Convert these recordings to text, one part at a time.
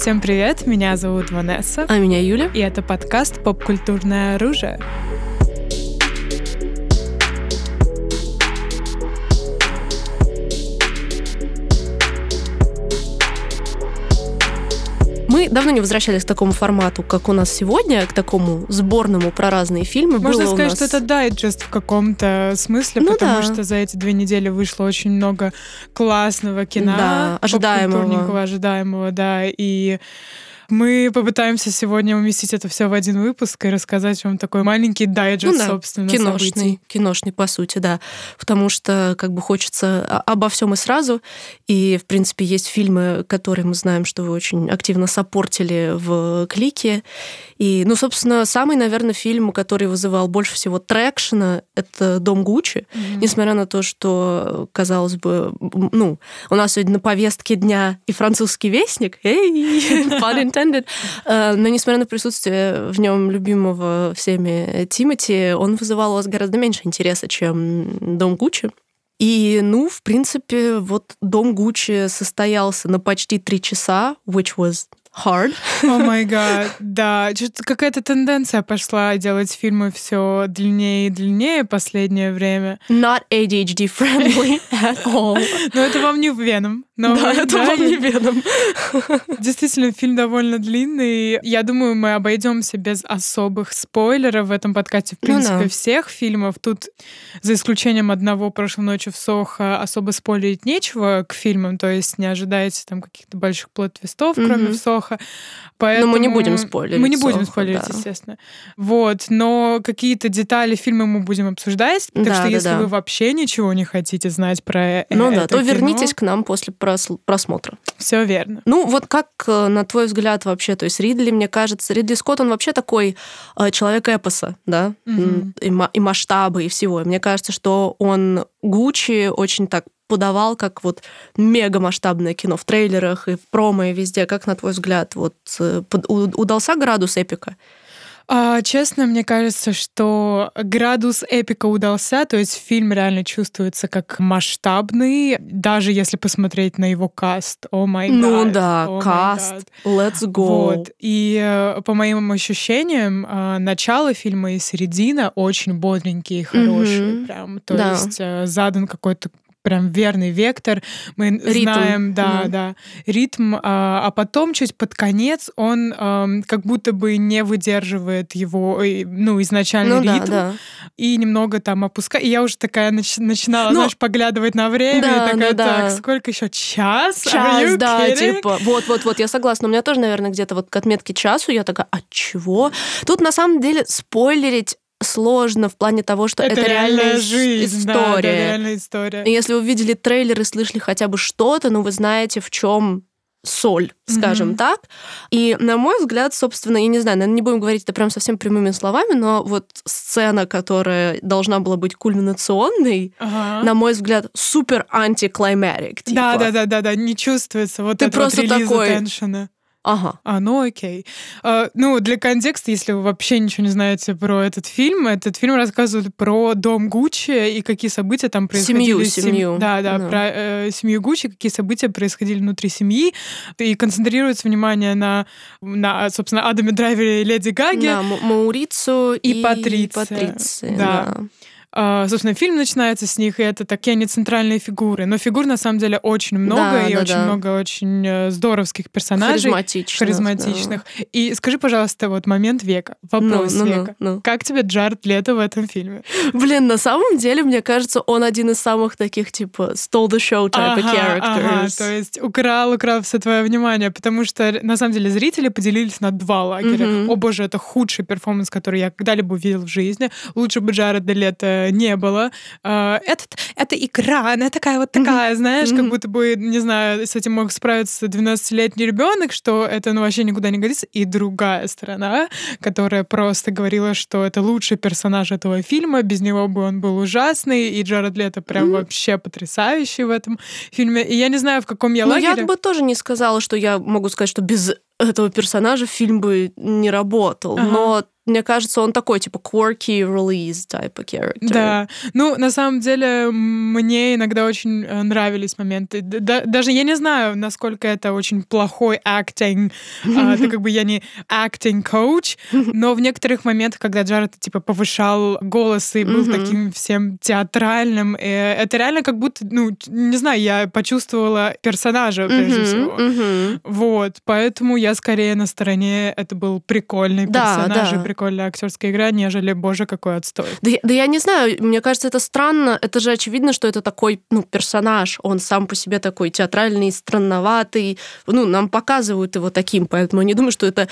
Всем привет, меня зовут Ванесса. А меня Юля. И это подкаст «Попкультурное оружие». Давно не возвращались к такому формату, как у нас сегодня, к такому сборному про разные фильмы. Можно Было сказать, нас- что это дайджест в каком-то смысле, Ну потому да. что за эти две недели вышло очень много классного кино. Да, ожидаемого. ожидаемого, да. И мы попытаемся сегодня уместить это все в один выпуск и рассказать вам такой маленький дайджест, Ну да, собственно, киношный, событий. киношный, по сути, да. Потому что как бы хочется о- обо всем и сразу. И, в принципе, есть фильмы, которые мы знаем, что вы очень активно сопортили в клике. И, ну, собственно, самый, наверное, фильм, который вызывал больше всего трекшена, это «Дом Гуччи». Мгм. Несмотря на то, что, казалось бы, ну, у нас сегодня на повестке дня и французский вестник, эй, pun intended, Э, но несмотря на присутствие в нем любимого всеми Тимати, он вызывал у вас гораздо меньше интереса, чем Дом Гуччи. И, ну, в принципе, вот Дом Гуччи состоялся на почти три часа, which was hard. О май гад, да. Что-то какая-то тенденция пошла делать фильмы все длиннее и длиннее последнее время. Not ADHD friendly at all. Но это вам не Веном. Но Да, это да, вам я- не Веном. Действительно, фильм довольно длинный. Я думаю, мы обойдемся без особых спойлеров в этом подкасте. В Ну принципе, да. всех фильмов. Тут, за исключением одного прошлой ночи в Сохо, особо спойлерить нечего к фильмам. То есть не ожидайте там каких-то больших плод-твистов, кроме Мгм. в Сохо. Поэтому... мы не будем спойлерить Мы не будем «Сохо», спойлерить, да. естественно. Вот. Но какие-то детали фильма мы будем обсуждать. Так Да, что да, если да. вы вообще ничего не хотите знать про э, Ну да, это то вернитесь к нам после прос- просмотра. Все верно. Ну, вот как, э, на твой взгляд, вообще, то есть Ридли, мне кажется, Ридли Скотт, он вообще такой э, человек эпоса, да. М, и, и масштабы, и всего. И Мне кажется, что он Гуччи очень так подавал как вот мега масштабное кино в трейлерах и в промо и везде. Как на твой взгляд, вот э, удался градус эпика? А, честно, мне кажется, что градус эпика удался, то есть фильм реально чувствуется как масштабный, даже если посмотреть на его каст. О май гад. ну да, каст, let's go. Вот. И э, по моим ощущениям, а, начало фильма и середина очень бодренькие и хорошие. Мгм. Прям. То Да. есть э, задан какой-то прям верный вектор. Мы Ритм. знаем, да, Мгм. да, ритм, а, а потом чуть под конец он ам, как будто бы не выдерживает его, э, ну, изначальный Ну да, ритм да. и немного там опускает. И я уже такая нач- начинала, Ну, знаешь, поглядывать на время, да, и такая, да, да. так, сколько еще? Час? Час, да, kidding?» типа, вот-вот-вот, я согласна. У меня тоже, наверное, где-то вот к отметке часу я такая, а чего? Тут, на самом деле, спойлерить сложно в плане того, что это, реальная ис- жизнь, да, да, история. реальная история. И если вы видели трейлер и слышали хотя бы что-то, ну, вы знаете, в чем соль, скажем Мгм. так. И, на мой взгляд, собственно, я не знаю, наверное, не будем говорить это прям совсем прямыми словами, но вот сцена, которая должна была быть кульминационной, Ага. на мой взгляд, супер антиклаймерик. Да, да, да, да, да, не чувствуется вот Ты этого просто такой- теншена. Ага. А, ну окей. А, ну, для контекста, если вы вообще ничего не знаете про этот фильм, этот фильм рассказывает про дом Гуччи и какие события там происходили. Семью, сем- семью. Да, да, Да. про э, семью Гуччи, какие события происходили внутри семьи. И концентрируется внимание на, на собственно, Адаме Драйвере и Леди Гаге. Да, Маурицу И и, Патриция. Патриция, Да. да. А, собственно, фильм начинается с них, и это такие они центральные фигуры. Но фигур на самом деле очень много, Да, и да, очень да. много очень э, здоровских персонажей. Харизматичных. харизматичных. И скажи, пожалуйста, вот момент века, вопрос Ну, ну, ну, века. ну. Как тебе Джаред Лето в этом фильме? да. Блин, на самом деле, мне кажется, он один из самых таких, типа, stole the show type of characters. ага, то есть украл, украл все твое внимание, потому что на самом деле зрители поделились на два лагеря. Мгм. О боже, это худший перформанс, который я когда-либо увидел в жизни. Лучше бы Джареда Лето не было. А, Этот, это игра, она такая вот такая, знаешь, как будто бы, не знаю, с этим мог справиться 12-летний ребенок, что это ну, вообще никуда не годится. И другая сторона, которая просто говорила, что это лучший персонаж этого фильма, без него бы он был ужасный, и Джаред Лето прям Мгм. вообще потрясающий в этом фильме. И я не знаю, в каком я Ну, лагере. я бы тоже не сказала, что я могу сказать, что без этого персонажа фильм бы не работал. Ага. Но мне кажется, он такой, типа, quirky release type of character. Да. Ну, на самом деле, мне иногда очень э, нравились моменты. Да, даже я не знаю, насколько это очень плохой acting. а, так как бы я не acting coach, но в некоторых моментах, когда Джаред, типа, повышал голос и был таким всем театральным, э, это реально как будто, ну, не знаю, я почувствовала персонажа, прежде всего. Вот. Поэтому я скорее на стороне, это был прикольный персонаж и прикольная актерская игра, нежели, боже, какой отстой. Да, да я не знаю, мне кажется, это странно. Это же очевидно, что это такой, ну, персонаж. Он сам по себе такой театральный, странноватый. Ну, нам показывают его таким, поэтому я не думаю, что это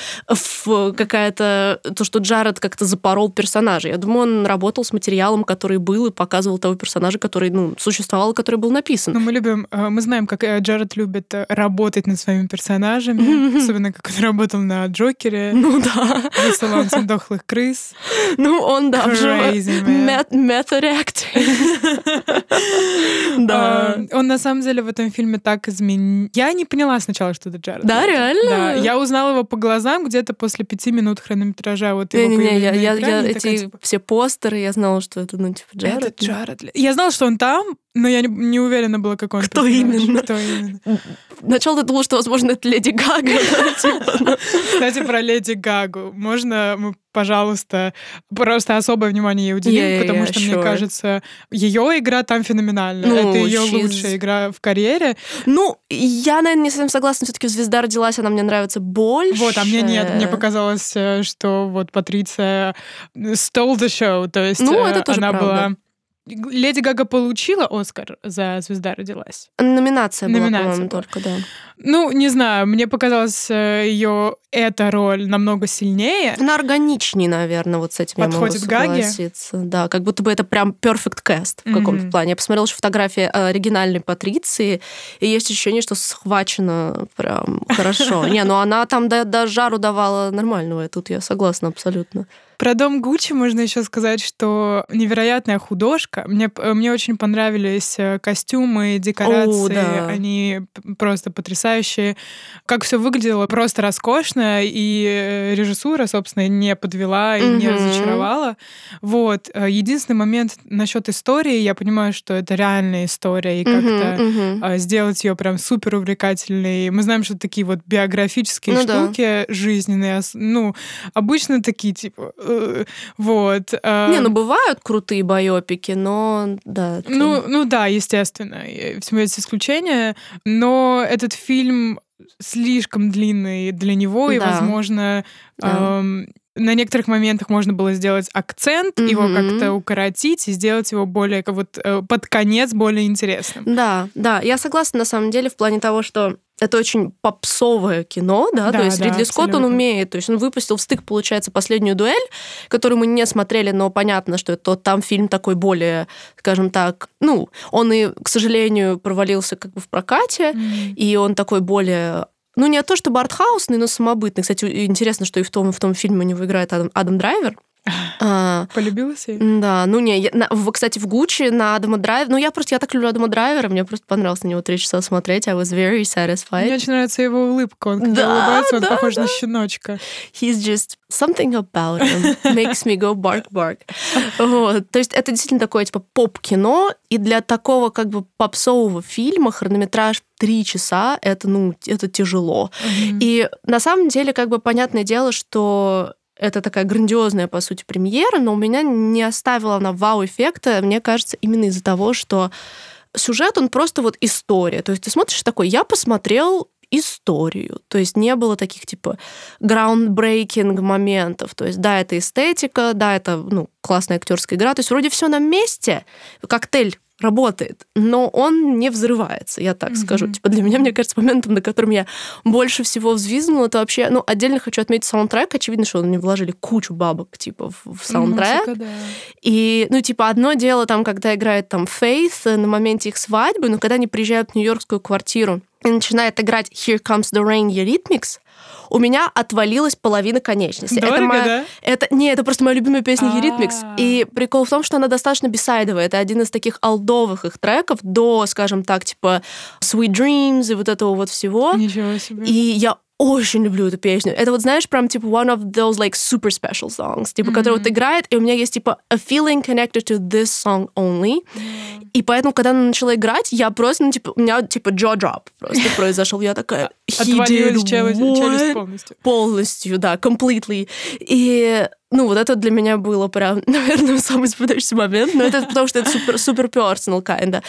какая-то... То, что Джаред как-то запорол персонажа. Я думаю, он работал с материалом, который был, и показывал того персонажа, который, ну, существовал, который был написан. Ну, мы любим... Э, мы знаем, как э, Джаред любит э, работать над своими персонажами, особенно как он работал на Джокере. Ну да. В дохлых крыс. Ну, он, да, Crazy, method acting. Да. Он на самом деле в этом фильме так изменил. Я не поняла сначала, что это Джаред. Да, реально? Да. Я узнала его по глазам где-то после пяти минут хронометража. Вот его не, я, я, эти типа все постеры, я знала, что это, ну, типа, Джаред. Это Джаред. Я знала, что он там, но я не, не уверена была, как он Кто именно? Кто именно? Сначала думала, что, возможно, это Леди Гага. Типа. Кстати, про Леди Гагу. Можно мы пожалуйста, просто особое внимание ей уделим, потому что, мне кажется, ее игра там феноменальная. Ну, Это ее лучшая игра в карьере. Ну, я, наверное, не совсем согласна. Все-таки звезда родилась, она мне нравится больше. Вот, а мне нет. Мне показалось, э, что вот Патриция stole the show. То есть ну, тоже она была Леди Гага получила Оскар за «Звезда родилась». Номинация, Номинация была, только, да. Ну, не знаю, мне показалось э, ее эта роль намного сильнее. Она органичнее, наверное, вот с этим Подходит я могу согласиться. Гаге. Да, как будто бы это прям perfect cast в mm-hmm. каком-то плане. Я посмотрела еще фотографии э, оригинальной Патриции, и есть ощущение, что схвачено прям хорошо. Не, ну она там до жару давала нормального, тут я согласна абсолютно. Про дом Гуччи можно еще сказать, что невероятная художка. Мне, э, мне очень понравились э, костюмы, декорации. О, да. Они просто потрясающие. Как все выглядело, просто роскошно. И э, режиссура, собственно, не подвела и угу. не разочаровала. Вот. Единственный момент насчет истории. Я понимаю, что это реальная история, и как-то угу. сделать ее прям супер увлекательной. Мы знаем, что такие вот биографические ну, штуки да. жизненные. Ну, обычно такие, типа, вот. А не, ну бывают крутые байопики, но да. Это... Ну, ну да, естественно, всему есть исключения, но этот фильм слишком длинный для него, да. и, возможно, да. эм, на некоторых моментах можно было сделать акцент, mm-hmm. его как-то укоротить и сделать его более как вот э, под конец более интересным. Да, да, я согласна на самом деле в плане того, что это очень попсовое кино, да, да то есть да, Ридли Скотт, он умеет, то есть он выпустил в стык, получается, последнюю дуэль, которую мы не смотрели, но понятно, что это там фильм такой более, скажем так, ну, он и, к сожалению, провалился как бы в прокате, mm-hmm. и он такой более ну, не то чтобы артхаусный, но самобытный. Кстати, интересно, что и в том, в том фильме у него играет Адам, Адам Драйвер. А, Полюбилась ей? Да, ну не, я, на, кстати, в Гуччи на Адама Драйвера, ну я просто, я так люблю Адама Драйвера, мне просто понравилось на него три часа смотреть, I was very satisfied. Мне очень нравится его улыбка, он когда да, улыбается, он да, похож да. на щеночка. He's just something about him makes me go bark-bark. Вот. То есть это действительно такое, типа, поп-кино, и для такого как бы попсового фильма хронометраж три часа, это, ну, это тяжело. Mm-hmm. И на самом деле, как бы, понятное дело, что это такая грандиозная, по сути, премьера, но у меня не оставила она вау-эффекта, мне кажется, именно из-за того, что сюжет, он просто вот история. То есть ты смотришь такой, я посмотрел историю. То есть не было таких типа groundbreaking моментов. То есть да, это эстетика, да, это ну, классная актерская игра. То есть вроде все на месте. Коктейль работает, но он не взрывается, я так mm-hmm. скажу. Типа для меня, мне кажется, моментом, на котором я больше всего взвизгнула, это вообще, ну, отдельно хочу отметить саундтрек. Очевидно, что они вложили кучу бабок, типа, в, в саундтрек. Музыка, да. И, ну, типа, одно дело там, когда играет там Фейс на моменте их свадьбы, но когда они приезжают в нью-йоркскую квартиру и начинает играть Here Comes the Rain Eurythmics, у меня отвалилась половина конечности. Дорого, это моя, да? Это, не, это просто моя любимая песня Eurythmics. И прикол в том, что она достаточно бисайдовая. Это один из таких алдовых их треков до, скажем так, типа Sweet Dreams и вот этого вот всего. Ничего себе. И я очень люблю эту песню. Это вот, знаешь, прям, типа, one of those, like, super special songs, типа, mm-hmm. который вот играет, и у меня есть, типа, a feeling connected to this song only. Mm-hmm. И поэтому, когда она начала играть, я просто, ну, типа, у меня, типа, jaw drop просто произошел. Я такая, he did челюсть полностью. Полностью, да, completely. И ну, вот это для меня было прям, наверное, самый запоминающийся момент, но это потому что это супер, супер personal kind.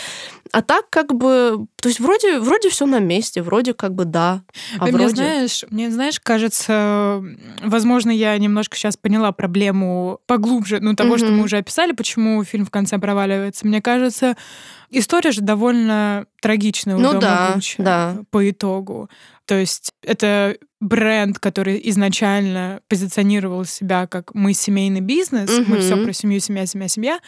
А так как бы, то есть вроде, вроде все на месте, вроде как бы да. А мне, вроде... знаешь, мне, знаешь, кажется, возможно, я немножко сейчас поняла проблему поглубже, ну, того, mm-hmm. что мы уже описали, почему фильм в конце проваливается. Мне кажется, история же довольно трагичная у ну, Дома да, Гуччи да. по итогу. То есть это бренд, который изначально позиционировал себя как мы семейный бизнес, mm-hmm. мы все про семью, семья, семья, семья.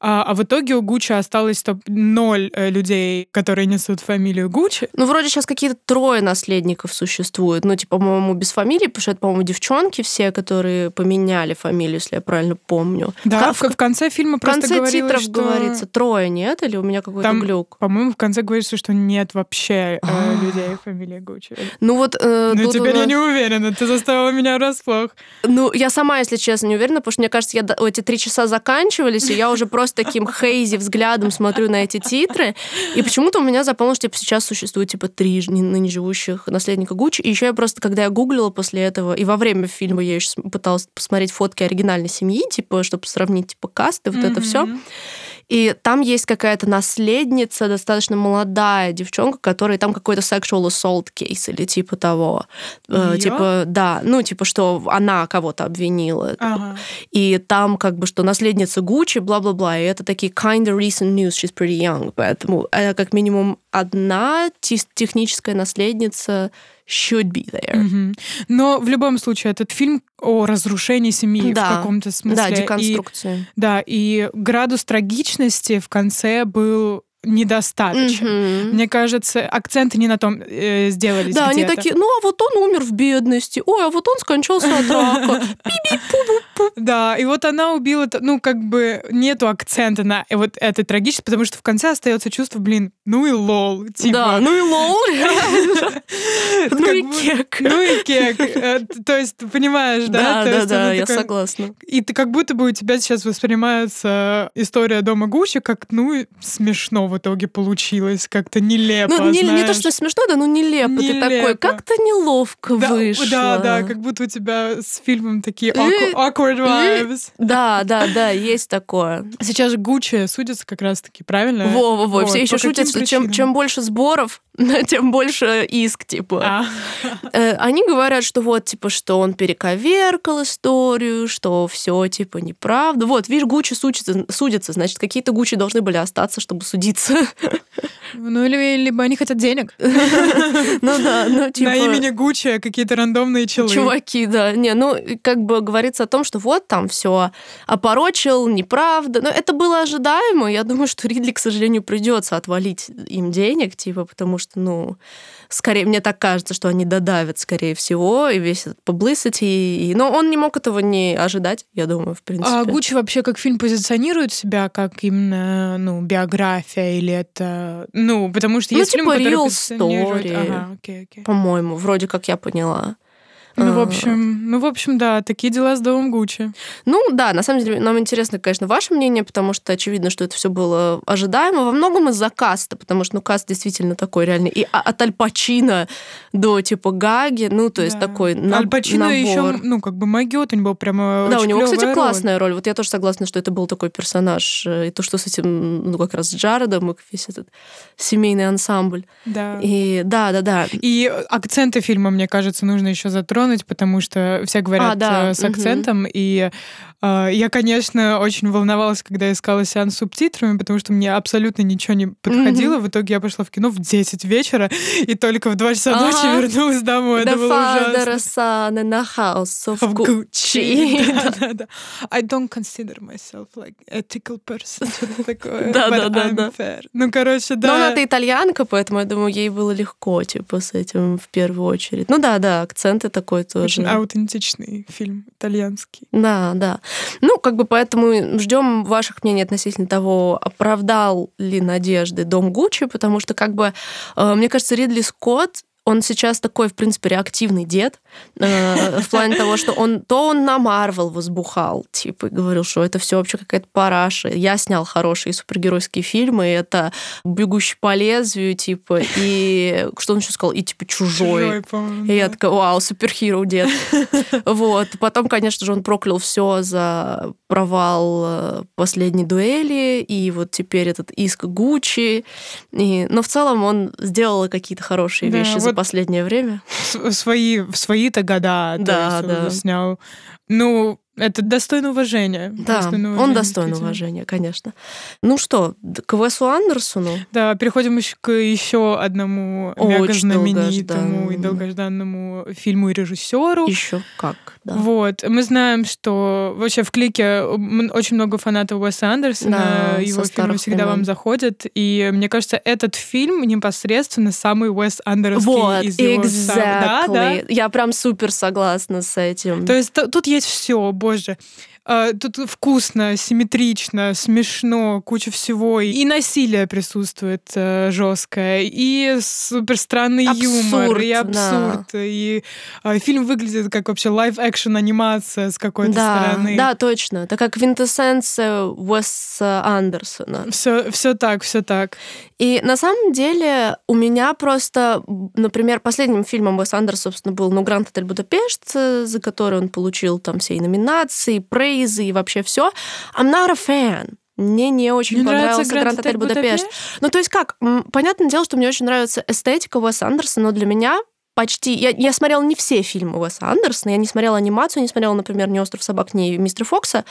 А, а в итоге у Гуччи осталось топ ноль э, людей, которые несут фамилию Гуччи. Ну, вроде сейчас какие-то трое наследников существуют. Ну, типа, по-моему, без фамилии, потому что это, по-моему, девчонки все, которые поменяли фамилию, если я правильно помню. Да, в, в, в конце фильма в конце просто титров что... говорится трое, нет? Или у меня какой-то Там, глюк? По-моему, в конце говорится, что нет вообще э, людей фамилии Гуччи. Ну вот... Э, ну, теперь нас... я не уверена, ты заставила меня врасплох. Ну, я сама, если честно, не уверена, потому что, мне кажется, я, эти три часа заканчивались, и я уже просто таким хейзи взглядом смотрю на эти титры, и почему-то у меня запомнилось, что типа, сейчас существует типа три ныне живущих наследника Гуччи. И еще я просто, когда я гуглила после этого, и во время фильма я еще пыталась посмотреть фотки оригинальной семьи, типа, чтобы сравнить типа касты, вот mm-hmm. это все. И там есть какая-то наследница, достаточно молодая девчонка, которая там какой-то sexual assault кейс или типа того. Э, типа, да, ну, типа, что она кого-то обвинила. Ага. И там как бы, что наследница Гуччи, бла-бла-бла. И это такие kind of recent news, she's pretty young. Поэтому это как минимум одна техническая наследница should be there. Mm-hmm. Но в любом случае этот фильм о разрушении семьи да. в каком-то смысле. Да, деконструкции. И, да, и градус трагичности в конце был недостаточен. Mm-hmm. Мне кажется, акценты не на том э, сделались. Да, они такие, ну а вот он умер в бедности, ой, а вот он скончался от рака. Да, и вот она убила, ну как бы нету акцента на вот этой трагичности, потому что в конце остается чувство, блин, ну и лол. Типа. Да, ну и лол, Ну и кек. Ну и кек. Э, то есть, понимаешь, да? Да, да, да, я согласна. И ты как будто бы у тебя сейчас воспринимается история дома Гуччи как, ну, смешно в итоге получилось, как-то нелепо, Ну, не, знаешь. не то, что смешно, да, ну нелепо. нелепо. Ты такой, как-то неловко да, вышло. Да, да, как будто у тебя с фильмом такие awkward vibes. Да, да, да, есть такое. Сейчас же Гуччи судятся как раз-таки, правильно? Во-во-во, все еще шутят, что чем, чем больше сборов, тем больше иск, типа. А. Э, они говорят, что вот, типа, что он перековеркал историю, что все, типа, неправда. Вот, видишь, Гуччи судится, судится, значит, какие-то Гуччи должны были остаться, чтобы судиться. Ну, или либо они хотят денег. Ну да, ну типа... На имени Гуччи какие-то рандомные челы. Чуваки, да. Не, ну, как бы говорится о том, что вот там все опорочил, неправда. Но это было ожидаемо. Я думаю, что Ридли, к сожалению, придется отвалить им денег, типа, потому что, ну, скорее, мне так кажется, что они додавят, скорее всего, и весь этот publicity. И... Но он не мог этого не ожидать, я думаю, в принципе. А Гуччи вообще как фильм позиционирует себя как именно, ну, биография или это... Ну, потому что ну, есть типа фильм, real который story, Ага, окей, окей. по-моему, вроде как я поняла. Ну, в А. общем, ну, в общем, да, такие дела с домом Гуччи. Ну да, на самом деле нам интересно, конечно, ваше мнение, потому что очевидно, что это все было ожидаемо. Во многом из-за каста, потому что ну каст действительно такой реальный. И а- от Аль Пачино до типа Гаги, ну то есть Да. такой на- Аль Пачино набор. еще, ну, как бы магиот, у него прямо Да, у него, кстати, роль. классная роль. Вот я тоже согласна, что это был такой персонаж. э, И то, что с этим, ну, как раз с Джаредом, и весь этот семейный ансамбль. Да. И да, да, да. И акценты фильма, мне кажется, нужно еще затронуть, потому что все говорят А, да, э, с акцентом. И э, я, конечно, очень волновалась, когда искала сеанс с субтитрами, потому что мне абсолютно ничего не подходило. В итоге я пошла в кино в 10 вечера, и только в 2 часа Ага. ночи вернулась домой. The Это было ужасно. house of, Of Gucci. Да-да-да. I don't consider myself like ethical person. Что-то такое. Да, But да, да, I'm да. fair. Ну, короче, Но да. она-то итальянка, поэтому я думаю, ей было легко, типа, с этим в первую очередь. Ну да, да, акценты такой тоже. Очень аутентичный фильм, итальянский. Да, да. Ну, как бы поэтому ждем ваших мнений относительно того, оправдал ли надежды дом Гуччи, потому что, как бы, э, мне кажется, Ридли Скотт он сейчас такой, в принципе, реактивный дед, э, в плане того, что он то он на Марвел возбухал, типа, и говорил, что это все вообще какая-то параша. Я снял хорошие супергеройские фильмы, это «Бегущий по лезвию», типа, и что он еще сказал? И, типа, «Чужой». по-моему, И я такая, вау, суперхиро дед. Вот. Потом, конечно же, он проклял все за провал э, последней дуэли, и вот теперь этот иск Гуччи. И... Но в целом он сделал какие-то хорошие Да, вещи вот последнее время. В свои, в свои-то года то Да, есть, да. снял. Ну, это достойно уважения. Да, Достойно он уважения, достоин действительно. уважения, конечно. Ну что, к Уэсу Андерсону? Да, переходим еще к еще одному Очень знаменитому и долгожданному. фильму и режиссеру. Еще как, да. Вот, мы знаем, что вообще в клике очень много фанатов Уэса Андерсона, Да, его фильмы всегда вам времен. заходят, и мне кажется, этот фильм непосредственно самый Уэс Андерский Вот, из его сам- Да, да. exactly. Я прям супер согласна с этим. То есть т- тут есть все, боже. А, Тут вкусно, симметрично, смешно, куча всего. И насилие присутствует жесткое, и супер странный юмор, и Абсурд, да. абсурд. И а, фильм выглядит как вообще live-action анимация с какой-то да, стороны. да, точно. Это как квинтэссенция Уэса Андерсона. Все, все так, все так. И на самом деле у меня просто, например, последним фильмом Уэса Андерса, собственно, был «Ну, Гранд Отель Будапешт», э, за который он получил там все и номинации, и прейзы, и вообще все. I'm not a fan. Мне не очень Мне понравился «Гранд «Гранд Отель Отель Будапешт». Ну, то есть как, понятное дело, что мне очень нравится эстетика Уэса Андерса, но для меня почти... Я, я смотрела не все фильмы Уэса Андерсона, я не смотрела анимацию, не смотрела, например, ни «Остров собак», ни «Мистер Фокса»,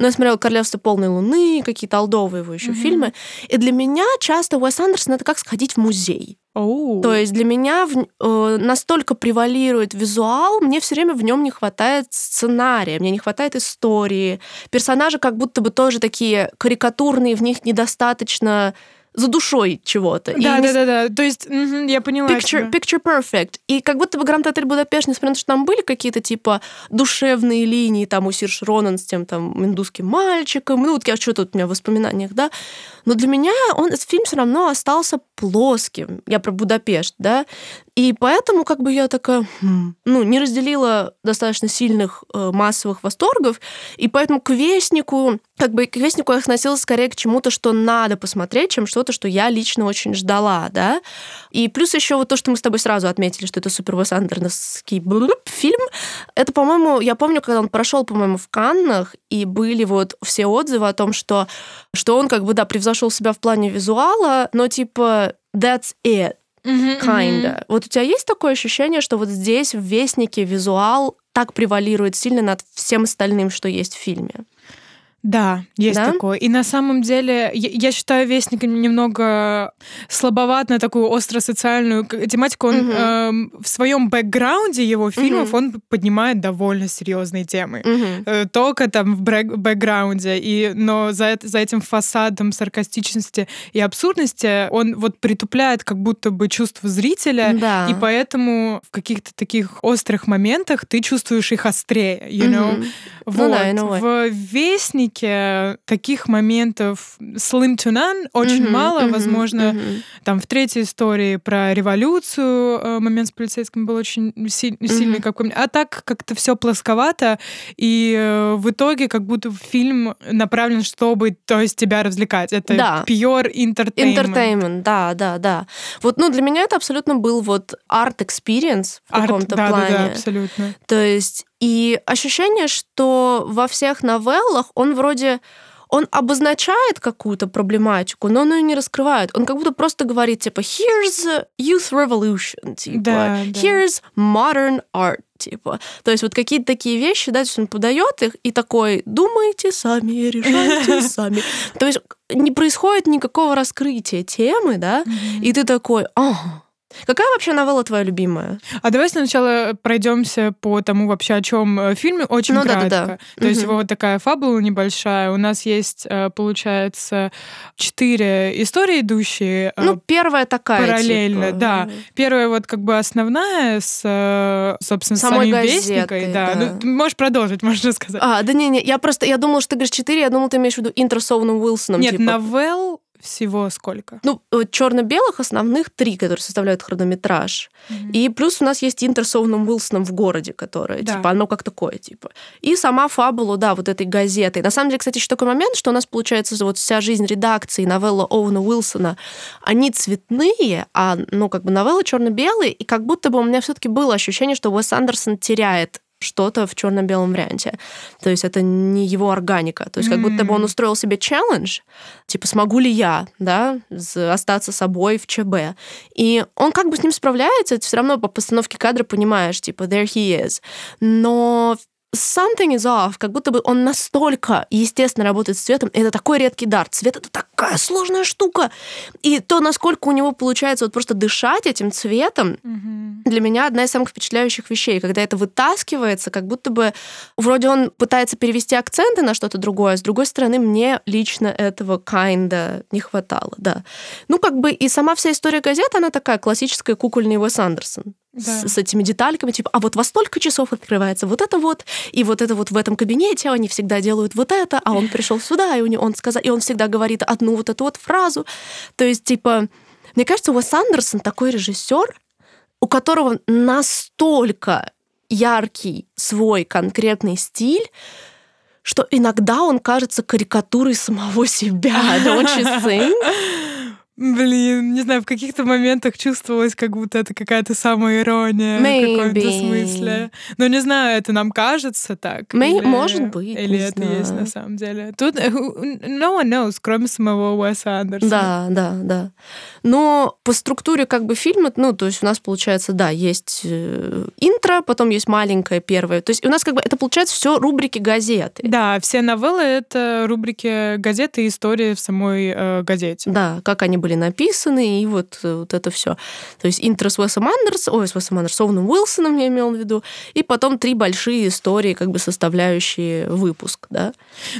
но я смотрела «Королевство полной луны», какие-то алдовые его еще Мгм. фильмы. И для меня часто Уэс Андерсон — это как сходить в музей. Оу. То есть для меня в- э, настолько превалирует визуал, мне все время в нем не хватает сценария, мне не хватает истории. Персонажи как будто бы тоже такие карикатурные, в них недостаточно за душой чего-то. И Да, не да, да, да. То есть, мгм, я поняла. Picture, тебя. picture perfect. И как будто бы Гранд Отель Будапешт, несмотря на то, что там были какие-то типа душевные линии, там у Сирш Ронан с тем там индусским мальчиком, ну вот я что тут у меня в воспоминаниях, да, но для меня он, этот фильм все равно остался плоским. Я про Будапешт, да, и поэтому как бы я такая, хм, ну, не разделила достаточно сильных э, массовых восторгов, и поэтому к Вестнику, как бы к Вестнику я относилась скорее к чему-то, что надо посмотреть, чем что-то, что я лично очень ждала, да. И плюс еще вот то, что мы с тобой сразу отметили, что это супер Уэс Андерсовский блуп фильм, это, по-моему, я помню, когда он прошел, по-моему, в Каннах, и были вот все отзывы о том, что, что он как бы, да, превзошел себя в плане визуала, но типа that's it, kinda. мгм. Вот у тебя есть такое ощущение, что вот здесь в Вестнике визуал так превалирует сильно над всем остальным, что есть в фильме? Да, есть Да? такое. И на самом деле, я, я считаю Вестник немного слабоват на такую остро-социальную тематику. Он Мгм. эм, в своем бэкграунде его фильмов Мгм. он поднимает довольно серьезные темы. Мгм. Э, Только там в бэкграунде, и, но за, за этим фасадом саркастичности и абсурдности он вот притупляет как будто бы чувство зрителя, Да. и поэтому в каких-то таких острых моментах ты чувствуешь их острее, you know? Вот. Ну да, way. В Вестнике таких моментов slim to none очень Мгм, мало. мгм, Возможно, мгм. там в третьей истории про революцию э, момент с полицейским был очень си- сильный, Мгм. как по мне. А так как-то все плосковато, и э, в итоге как будто фильм направлен, чтобы, то есть, тебя развлекать. Это Да. pure entertainment. Entertainment, да, да, да. Вот, ну, для меня это абсолютно был вот art experience в каком-то да, плане. да, да, абсолютно. То есть, и ощущение, что во всех новеллах он вроде он обозначает какую-то проблематику, но он ее не раскрывает. Он как будто просто говорит, типа, here's youth revolution, типа, Да, да. here's modern art, типа. То есть вот какие-то такие вещи, да, то есть он подает их и такой, думайте сами, решайте сами. То есть не происходит никакого раскрытия темы, да, и ты такой, ага. Какая вообще новелла твоя любимая? А давай сначала пройдемся по тому вообще, о чем фильм, очень Ну да, кратко. да, да. То есть Мгм. его вот такая фабула небольшая. У нас есть, э, получается, четыре истории, идущие э, Ну, первая такая, параллельно, типа, да. Первая вот как бы основная с, э, собственно, Самой самим Вестникой. Да. да. Ну, ты можешь продолжить, можешь рассказать. А, да не-не, я просто, я думала, что ты говоришь 4, я думала, ты имеешь в виду интро с Оуэном Уилсоном. Нет, типа. новелл всего сколько? Ну, черно-белых основных три, которые составляют хронометраж. Mm-hmm. И плюс у нас есть интер с Оуэном Уилсоном в городе, которое, да. типа, оно как такое, типа. И сама фабула, да, вот этой газеты. На самом деле, кстати, еще такой момент, что у нас получается вот вся жизнь редакции, новелла Оуэна Уилсона, они цветные, а, ну, как бы новеллы черно-белые, и как будто бы у меня все-таки было ощущение, что Уэс Андерсон теряет что-то в черно-белом варианте. То есть это не его органика. То есть как будто бы он устроил себе челлендж, типа, смогу ли я, да, остаться собой в ЧБ. И он как бы с ним справляется, ты все равно по постановке кадра понимаешь, типа, there he is. Но something is off, как будто бы он настолько естественно работает с цветом. Это такой редкий дар. Цвет — это такая сложная штука. И то, насколько у него получается вот просто дышать этим цветом, mm-hmm. для меня одна из самых впечатляющих вещей. Когда это вытаскивается, как будто бы вроде он пытается перевести акценты на что-то другое, а с другой стороны, мне лично этого kinda не хватало, да. Ну, как бы и сама вся история газеты, она такая классическая кукольный Уэс Андерсон да. с, с этими детальками, типа, а вот во столько часов открывается вот это вот, и вот это вот в этом кабинете они всегда делают вот это, а он пришел сюда, и у него, он сказал, и он всегда говорит одну вот эту вот фразу. То есть, типа, мне кажется, Уэс Андерсон такой режиссер, у которого настолько яркий свой конкретный стиль, что иногда он кажется карикатурой самого себя. Don't you think? Блин, не знаю, в каких-то моментах чувствовалось, как будто это какая-то самая ирония в каком-то смысле. Но не знаю, это нам кажется так. May... Или... Может быть. Или это знаю. есть на самом деле. Тут э, no one knows, кроме самого Уэса Андерсона. Да, да, да. Но по структуре как бы фильма, ну, то есть у нас получается, да, есть э, интро, потом есть маленькое первое. То есть у нас как бы это получается все рубрики газеты. Да, все новеллы — это рубрики газеты и истории в самой э, газете. Да, как они были написаны, и вот, э, вот это все. То есть интро с Уэсом Андерсом, ой, с Уэсом Андерсоном Уилсоном я имела в виду, и потом три большие истории, как бы составляющие выпуск, да.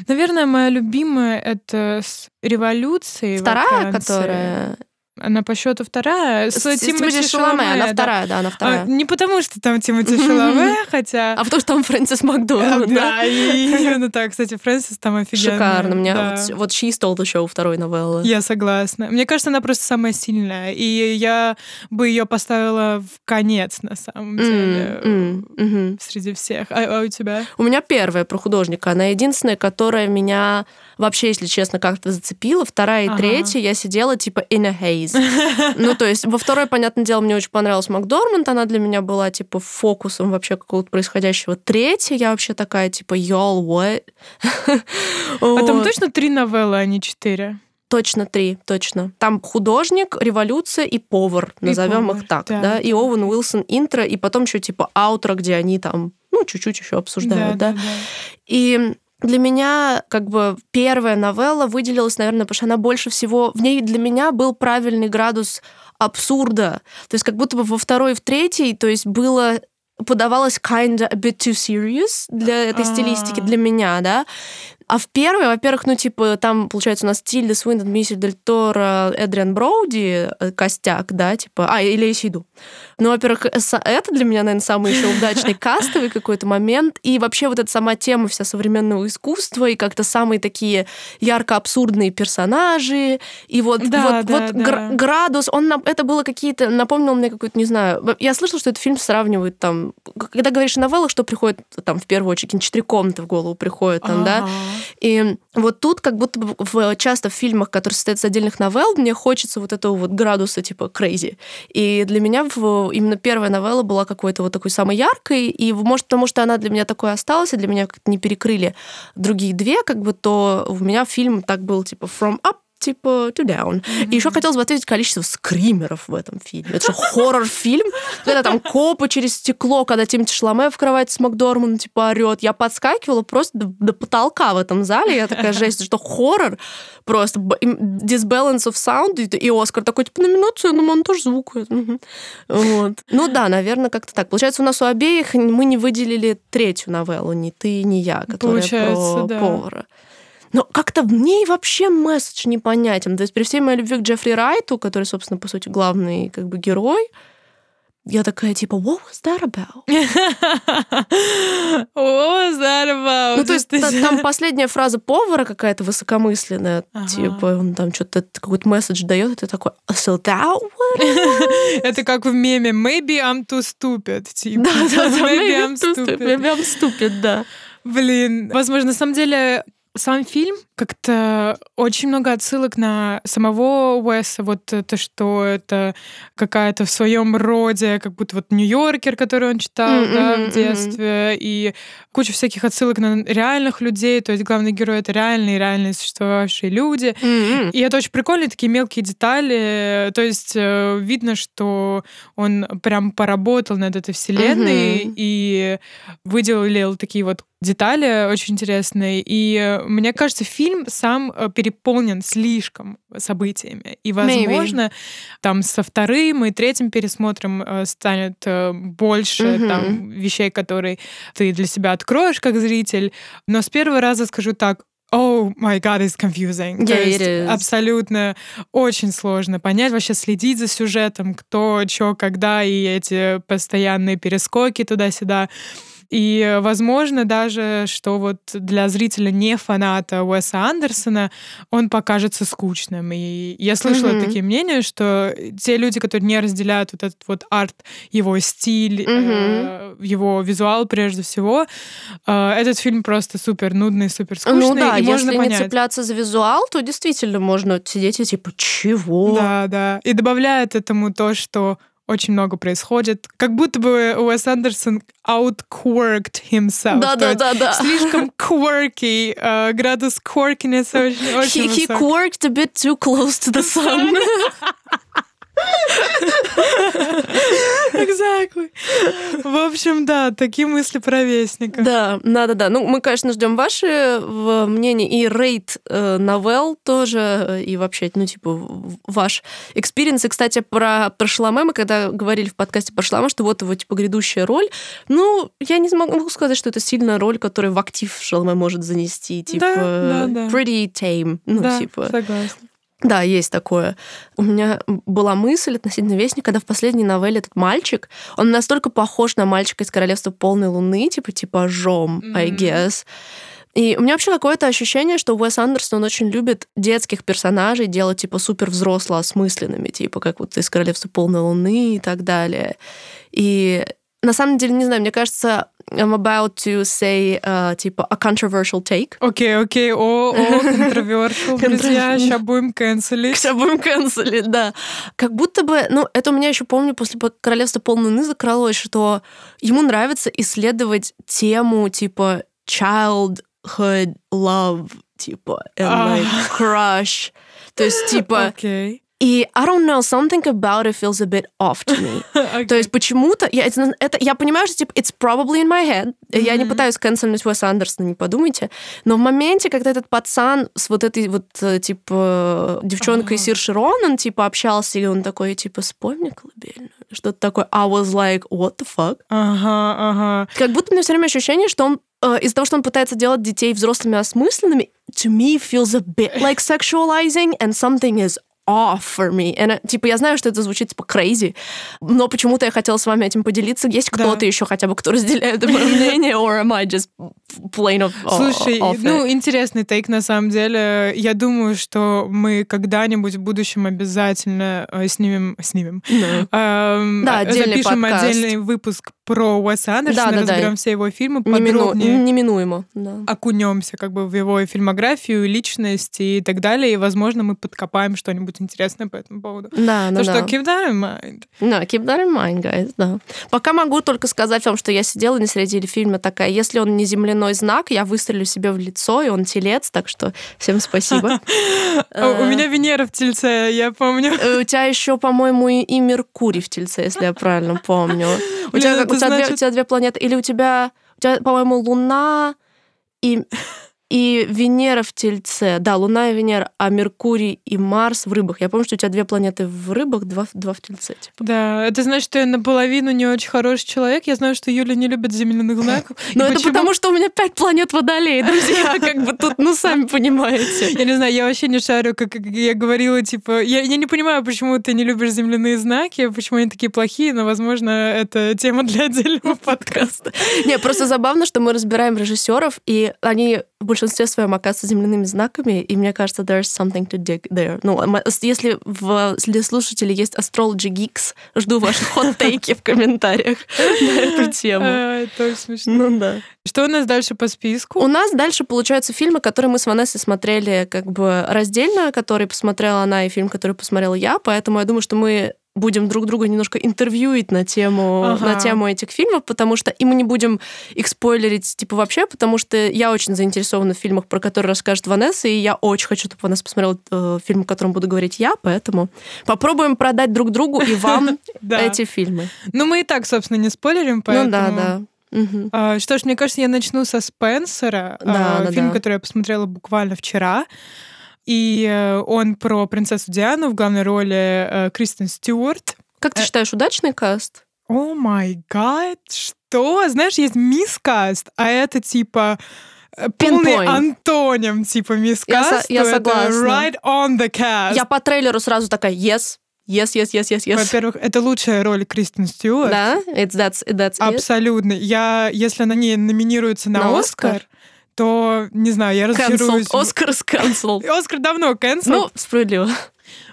Наверное, моя любимая — это с революцией Вторая, которая она по счету вторая. С, с Тимоти Шаломе, она да. вторая, да, она а, вторая. А, не потому, что там Тимоти Шаломе, хотя... А потому, что там Фрэнсис Макдональд, да? Да, именно так. Кстати, Фрэнсис там офигенный. Шикарно. Мне вот, вот She Stole the Show второй новеллы. Я согласна. Мне кажется, она просто самая сильная. И я бы ее поставила в конец, на самом деле, среди всех. А, а у тебя? У меня первая про художника. Она единственная, которая меня вообще, если честно, как-то зацепила. Вторая и третья я сидела типа in a haze. Ну, то есть во второй, понятное дело, мне очень понравилась Макдорманд, она для меня была, типа, фокусом вообще какого-то происходящего. Третья, я вообще такая, типа, y'all, what? А там точно три новеллы, а не четыре? Точно три, точно. Там художник, революция и повар, назовем их так, да. да. И Оуэн Уилсон интро, и потом еще типа аутро, где они там, ну, чуть-чуть еще обсуждают, да. да. да. И для меня как бы первая новелла выделилась, наверное, потому что она больше всего... В ней для меня был правильный градус абсурда. То есть как будто бы во второй и в третьей, то есть было подавалось kinda a bit too serious для этой стилистики, для меня, да. А в первой, во-первых, ну, типа, там, получается, у нас Тильда Свинтон, Миссис Дель Торо, Эдриан Броуди, э, костяк, да, типа, а, или Исиду. Ну, во-первых, это для меня, наверное, самый еще удачный кастовый какой-то момент. И вообще вот эта сама тема вся современного искусства, и как-то самые такие ярко абсурдные персонажи, и вот, да, вот, да, вот да. градус, он, это было какие-то, напомнил мне какой-то, не знаю, я слышала, что этот фильм сравнивают там, когда говоришь о новеллах, что приходит там в первую очередь, четыре комнаты в голову приходят там, ага. да, и вот тут как будто бы в, часто в фильмах, которые состоят из отдельных новелл, мне хочется вот этого вот градуса типа crazy. И для меня в, именно первая новелла была какой-то вот такой самой яркой, и может потому что она для меня такой осталась, и для меня как-то не перекрыли другие две, как бы, то у меня фильм так был типа from up типа to down. Mm-hmm. И еще хотелось бы ответить количество скримеров в этом фильме. Это же хоррор-фильм, когда там копы через стекло, когда Тимати Шламе в кровати с Макдорманом типа орет. Я подскакивала просто до, до потолка в этом зале. Я такая, жесть, что хоррор просто disbalance of sound. И Оскар такой, типа, номинация на монтаж звука. Вот. Ну да, наверное, как-то так. Получается, у нас у обеих мы не выделили третью новеллу, ни ты, ни я, которая Получается, про да. повара. Но как-то в ней вообще месседж непонятен. То есть при всей моей любви к Джеффри Райту, который, собственно, по сути, главный как бы герой, я такая, типа, what was that about? What was that about? Ну, то есть та- там последняя фраза повара какая-то высокомысленная, Ага. типа, он там что-то какой-то месседж дает, и ты такой, so that what? Это как в меме «Maybe I'm too stupid». Типа. Да, да, да, Maybe I'm stupid. stupid. Maybe I'm stupid, да. Блин, возможно, на самом деле сам фильм как-то очень много отсылок на самого Уэса, вот то, что это какая-то в своем роде, как будто вот Нью-Йоркер, который он читал, Мгм, да, в детстве, и куча всяких отсылок на реальных людей, то есть главный герой — это реальные, реальные существовавшие люди, М-м. и это очень прикольные такие мелкие детали. То есть э, видно, что он прям поработал над этой вселенной Мгм. и выделил такие вот детали очень интересные. И э, мне кажется, фильм сам э, переполнен слишком событиями. И, возможно, там со вторым и третьим пересмотром э, станет э, больше Мгм. там вещей, которые ты для себя откроешь как зритель. Но с первого раза скажу так, Oh my god, it's confusing. Yeah, it is. абсолютно очень сложно понять, вообще следить за сюжетом, кто, чё, когда, и эти постоянные перескоки туда-сюда. И, возможно, даже, что вот для зрителя не фаната Уэса Андерсона он покажется скучным. И я слышала Мгм. такие мнения, что те люди, которые не разделяют вот этот вот арт, его стиль, э, его визуал прежде всего, э, этот фильм просто супер нудный, супер скучный, Ну да, и если можно не понять. цепляться за визуал, то действительно можно сидеть и типа, чего? Да, да. И добавляет этому то, что очень много происходит. Как будто бы Уэс Андерсон outquirked himself. Да, То да, есть да, да. Слишком quirky, э, градус quirkiness очень, очень He, he quirked a bit too close to the sun. Exactly. В общем, да, такие мысли про Вестника. Да, да, да, да. Ну, мы, конечно, ждем ваши мнения и рейд э, новелл тоже, э, и вообще, ну, типа, ваш experience. И, кстати, про, про Шаломе мы когда говорили в подкасте про Шаломе, что вот его, типа, грядущая роль, ну, я не могу сказать, что это сильная роль, которую в актив Шаломе может занести, типа, да, да. pretty tame, ну, да, типа. согласна. Да, есть такое. У меня была мысль относительно Вестника, когда в последней новелле этот мальчик, он настолько похож на мальчика из Королевства полной луны, типа типажом, I Мгм. guess. И у меня вообще какое-то ощущение, что Уэс Андерсон он очень любит детских персонажей делать типа супер взросло осмысленными, типа как вот из Королевства полной луны и так далее. И на самом деле, не знаю, мне кажется, I'm about to say, uh, типа, a controversial take. Окей, окей, о, о, controversial, друзья, сейчас будем канцелить. Сейчас будем канцелить, да. Как будто бы, ну, это у меня еще помню после Королевства полной луны закралось, что ему нравится исследовать тему типа childhood love, типа, and like crush. То есть, типа, Окей. И I don't know, something about it feels a bit off to me. То есть почему-то, я, это, это- я понимаю, что типа it's probably in my head. Я не пытаюсь канцельнуть Уэса Андерсона, не подумайте. Но в моменте, когда этот пацан с вот этой вот, э, типа, девчонкой Ага. Сир Широн, он, типа, общался, и он такой, типа, спой мне колыбельную. Что-то такое. I was like, what the fuck? Ага, ага. Как будто у меня все время ощущение, что он э, из-за того, что он пытается делать детей взрослыми осмысленными, to me feels a bit like sexualizing, and something is for me. And, э, типа, я знаю, что это звучит, типа, crazy, но почему-то я хотела с вами этим поделиться. Есть Да. кто-то еще хотя бы, кто разделяет мое мнение, or am I just plain of Слушай, off ну, интересный тейк, на самом деле. Я думаю, что мы когда-нибудь в будущем обязательно э, снимем... Снимем. Ну. Эм, Да, отдельный запишем подкаст. отдельный выпуск про Уэса Андерсона, Да-да-да. разберем все его фильмы, Немину- подробнее Неминуемо, да. окунемся как бы в его фильмографию, личность и так далее, и, возможно, мы подкопаем что-нибудь интересное по этому поводу. Да, да, Так да. что keep that in mind. Да, keep that in mind, guys, да. Пока могу только сказать вам, что я сидела на середине фильма такая, если он не земляной знак, я выстрелю себе в лицо, и он телец, так что всем спасибо. У меня Венера в тельце, я помню. Э, У тебя еще, по-моему, и, Меркурий в тельце, если я правильно помню. У тебя, две, значит- у тебя две планеты. Или у тебя, у тебя, по-моему, Луна и... и Венера в Тельце. Да, Луна и Венера, а Меркурий и Марс в рыбах. Я помню, что у тебя две планеты в рыбах, два, два в Тельце. Типа. Да, это значит, что я наполовину не очень хороший человек. Я знаю, что Юля не любит земляных знаков. Но это потому, что у меня пять планет водолей, друзья. Как бы тут, ну, сами понимаете. Я не знаю, я вообще не шарю, как я говорила, типа, я, я не понимаю, почему ты не любишь земляные знаки, почему они такие плохие, но, возможно, это тема для отдельного подкаста. Не, просто забавно, что мы разбираем режиссеров, и они в большинстве своем оказываются земляными знаками, и мне кажется, there's something to dig there. Ну, если в, для слушателей есть Astrology Geeks, жду ваши хот-тейки в комментариях на эту тему. А, это смешно. Ну да. Что у нас дальше по списку? У нас дальше получаются фильмы, которые мы с Ванессой смотрели как бы раздельно, который посмотрела она, и фильм, который посмотрела я, поэтому я думаю, что мы будем друг друга немножко интервьюить на тему, ага. на тему этих фильмов, потому что и мы не будем их спойлерить типа вообще, потому что я очень заинтересована в фильмах, про которые расскажет Ванесса, и я очень хочу, чтобы Ванесса посмотрела э, фильм, о котором буду говорить я, поэтому попробуем продать друг другу и вам эти фильмы. Ну, мы и так, собственно, не спойлерим, поэтому... Ну да, да. Угу. А, что ж, мне кажется, я начну со Спенсера, да, а, да, фильм, да. который я посмотрела буквально вчера. И э, он про принцессу Диану в главной роли э, Кристен Стюарт. Как ты э, считаешь, удачный каст? О май гад, что? Знаешь, есть мисс-каст, а это типа полный Pinpoint. антоним, типа мисс-каст. Я, со- я согласна. Right on the cast. Я по трейлеру сразу такая, yes, Yes, yes, yes, yes, yes. Во-первых, это лучшая роль Кристен Стюарт. Да, it's, that's, that's Абсолютно. It. Я, если она не номинируется на, на Оскар, Оскар, то, не знаю, я разочаруюсь. Оскар cancelled. Оскар давно cancelled. Ну, справедливо.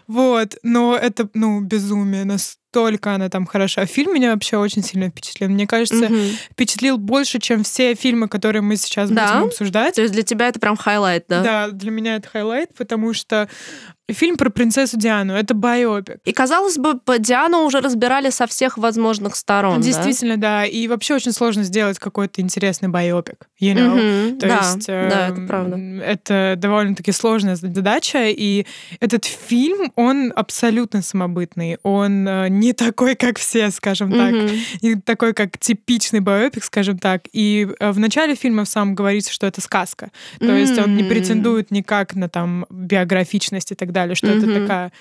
Вот, но это, ну, безумие. Настолько она там хороша. Фильм меня вообще очень сильно впечатлил. Мне кажется, угу. впечатлил больше, чем все фильмы, которые мы сейчас да? будем обсуждать. То есть для тебя это прям highlight, да? Да, для меня это highlight, потому что Фильм про принцессу Диану. Это байопик. И, казалось бы, Диану уже разбирали со всех возможных сторон. Действительно, да. да. И вообще очень сложно сделать какой-то интересный байопик. You know? mm-hmm. То да, есть, э, да, это правда. Это довольно-таки сложная задача. И этот фильм, он абсолютно самобытный. Он э, не такой, как все, скажем так. Mm-hmm. Не такой, как типичный байопик, скажем так. И э, в начале фильма сам говорится, что это сказка. То mm-hmm. есть он не претендует никак на там биографичность и так далее что mm-hmm. это такая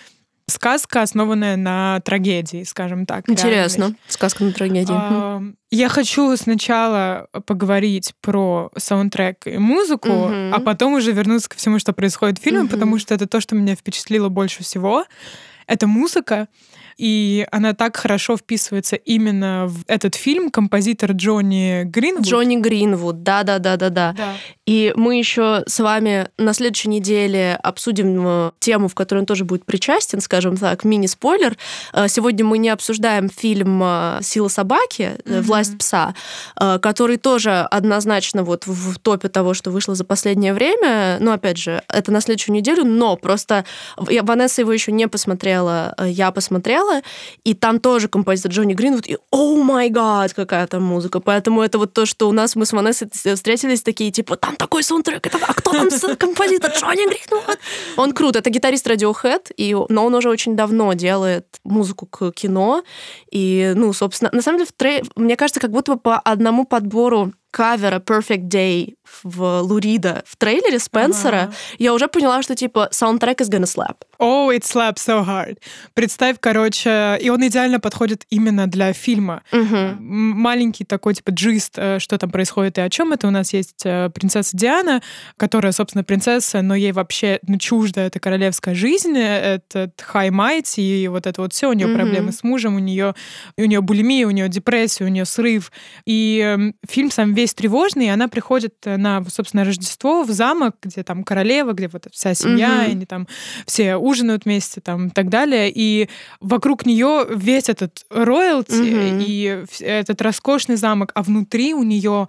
сказка, основанная на трагедии, скажем так. Интересно. Реальной. Сказка на трагедии. А, я хочу сначала поговорить про саундтрек и музыку, mm-hmm. а потом уже вернуться ко всему, что происходит в фильме, mm-hmm. потому что это то, что меня впечатлило больше всего. Это музыка и она так хорошо вписывается именно в этот фильм композитор Джонни Гринвуд. Джонни Гринвуд, да-да-да-да-да. И мы еще с вами на следующей неделе обсудим э, тему, в которой он тоже будет причастен, скажем так, мини-спойлер. Э, сегодня мы не обсуждаем фильм э, «Сила собаки», «Власть пса», который тоже однозначно вот в топе того, что вышло за последнее время. Но, опять же, это на следующую неделю, но просто Ванесса его еще не посмотрела, я посмотрела, сериала, и там тоже композитор Джонни Гринвуд, и о май гад, какая там музыка. Поэтому это вот то, что у нас мы с Ванессой встретились такие, типа, там такой саундтрек, это, а кто там композитор Джонни Гринвуд? Он крут, это гитарист Radiohead, и, но он уже очень давно делает музыку к кино, и, ну, собственно, на самом деле, в трей... мне кажется, как будто бы по одному подбору кавера Perfect Day в Лурида в трейлере Спенсера, ага. я уже поняла, что типа саундтрек is gonna slap. Oh, it slaps so hard. Представь, короче, и он идеально подходит именно для фильма. Угу. Маленький такой типа джист, э, что там происходит и о чем это. У нас есть э, принцесса Диана, которая, собственно, принцесса, но ей вообще ну, чужда эта королевская жизнь, этот high might и вот это вот все. У нее угу. проблемы с мужем, у нее у нее булимия, у нее депрессия, у нее срыв. И э, фильм сам весь тревожный, и она приходит э, на, собственно, Рождество в замок, где там королева, где вот вся семья, угу. и они там все ужинают вместе там и так далее. И вокруг нее весь этот роялти угу. и этот роскошный замок, а внутри у нее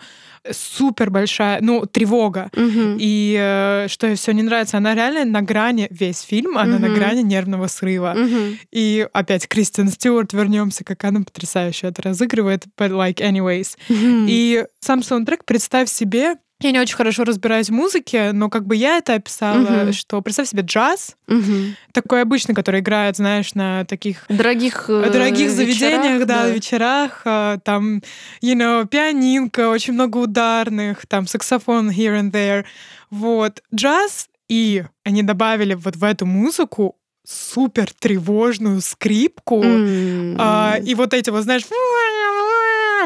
супер большая, ну, тревога. Угу. И э, что ей все не нравится, она реально на грани, весь фильм, она угу. на грани нервного срыва. Угу. И опять Кристин Стюарт, вернемся, как она потрясающе это разыгрывает, but like anyways. Угу. И сам саундтрек, представь себе, я не очень хорошо разбираюсь в музыке, но как бы я это описала, угу. что представь себе джаз, угу. такой обычный, который играет, знаешь, на таких дорогих, э, дорогих вечерах, заведениях, да, да, вечерах, а, там, you know, пианинка, очень много ударных, там саксофон here and there, Вот, джаз, и они добавили вот в эту музыку супер тревожную скрипку. М. А, и вот эти вот, знаешь,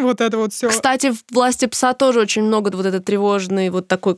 вот это вот все. Кстати, в «Власти пса» тоже очень много вот этой тревожной, вот такой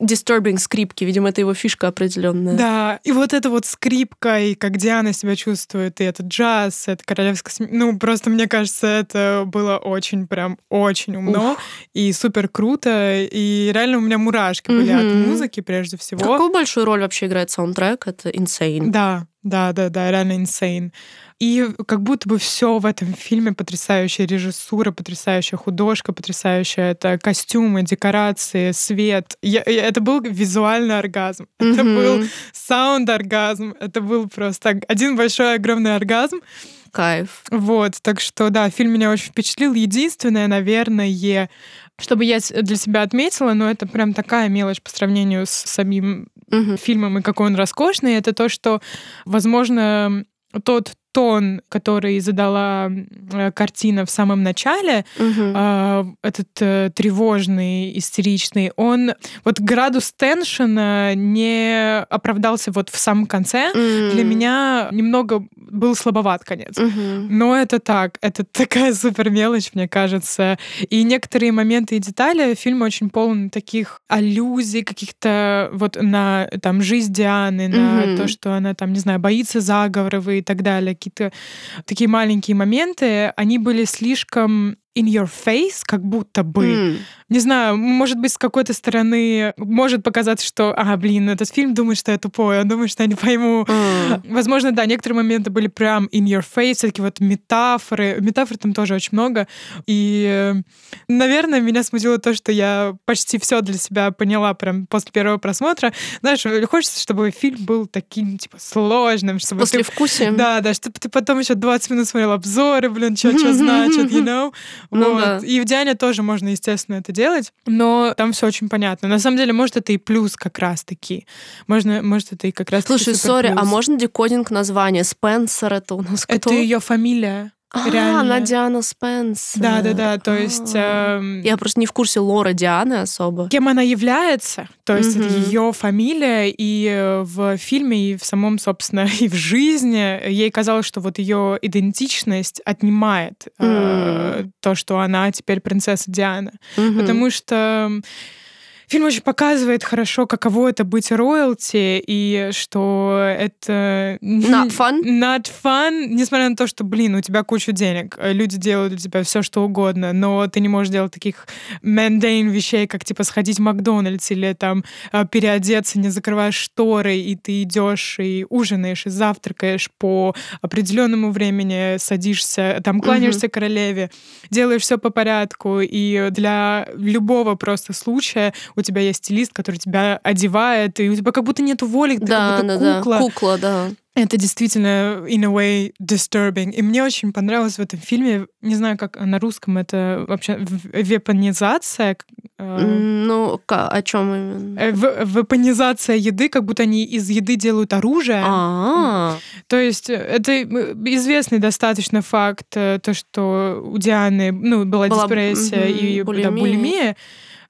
disturbing скрипки. Видимо, это его фишка определенная. Да, и вот эта вот скрипка, и как Диана себя чувствует, и этот джаз, это королевская см- Ну, просто мне кажется, это было очень, прям, очень умно и супер круто. И реально у меня мурашки были от Мгм. музыки прежде всего. Какую большую роль вообще играет саундтрек? Это insane. Да, да, да, да, реально insane. И как будто бы все в этом фильме потрясающая режиссура, потрясающая художка, потрясающая это костюмы, декорации, свет. Я- я- это был визуальный оргазм. Это Мгм. был саунд-оргазм. Это был просто один большой огромный оргазм. Кайф. Вот, так что да, фильм меня очень впечатлил. Единственное, наверное, чтобы я для себя отметила, но это прям такая мелочь по сравнению с самим Мгм. фильмом и какой он роскошный, это то, что, возможно, тот тон, который задала э, картина в самом начале, а, этот э, тревожный, истеричный, он вот градус теншена не оправдался вот в самом конце. Для М. меня немного был слабоват конец. Мгм. Но это так, это такая супер мелочь, мне кажется. И некоторые моменты и детали фильма очень полны таких аллюзий, каких-то вот на там жизнь Дианы, на Мгм. то, что она там, не знаю, боится заговоров и так далее. Какие-то такие маленькие моменты, они были слишком in your face, как будто бы. М. Не знаю, может быть, с какой-то стороны может показаться, что, ага, блин, этот фильм думает, что я тупой, он думает, что я не пойму. М. Возможно, да, некоторые моменты были прям in your face, такие вот метафоры. Метафор там тоже очень много. И, наверное, меня смутило то, что я почти все для себя поняла прям после первого просмотра. Знаешь, хочется, чтобы фильм был таким, типа, сложным, чтобы После ты... вкуса. Да, да, чтобы ты потом еще 20 минут смотрел обзоры, блин, что что значит, you know? Ну Вот. да. И в Диане тоже можно, естественно, это делать, но там все очень понятно. На самом деле, может, это и плюс как раз-таки. Можно, может, это и как раз Слушай, сори, а можно декодинг названия? Спенсер это у нас Это кто? ее фамилия. А, реально. она Диана Спенсер. Да, да, да. То есть А. эм, Я просто не в курсе лора Дианы особо. кем она является, то есть это ее фамилия, и э, в фильме, и в самом, собственно, и в жизни ей казалось, что вот ее идентичность отнимает э, то, что она теперь принцесса Диана. Потому что фильм очень показывает хорошо, каково это быть роялти, и что это... Not fun? Not fun, несмотря на то, что, блин, у тебя куча денег, э, люди делают для тебя все, что угодно, но ты не можешь делать таких mundane вещей, как, типа, сходить в Макдональдс или там э, переодеться, не закрывая шторы, и ты идешь и ужинаешь, и завтракаешь по определенному времени, садишься, там кланяешься королеве, делаешь все по порядку, и для любого просто случая у тебя есть стилист, который тебя одевает, и у тебя как будто нет воли, ты Да, как да, будто да. кукла. Кукла, да. Это действительно, in a way, disturbing. И мне очень понравилось в этом фильме, не знаю, как на русском это вообще, вепонизация, э, Ну, о чем именно? э, в- вепонизация еды, как будто они из еды делают оружие. А, То есть э, это известный достаточно факт, то, что у Дианы ну, была, Была, депрессия мгм, и да, булимия.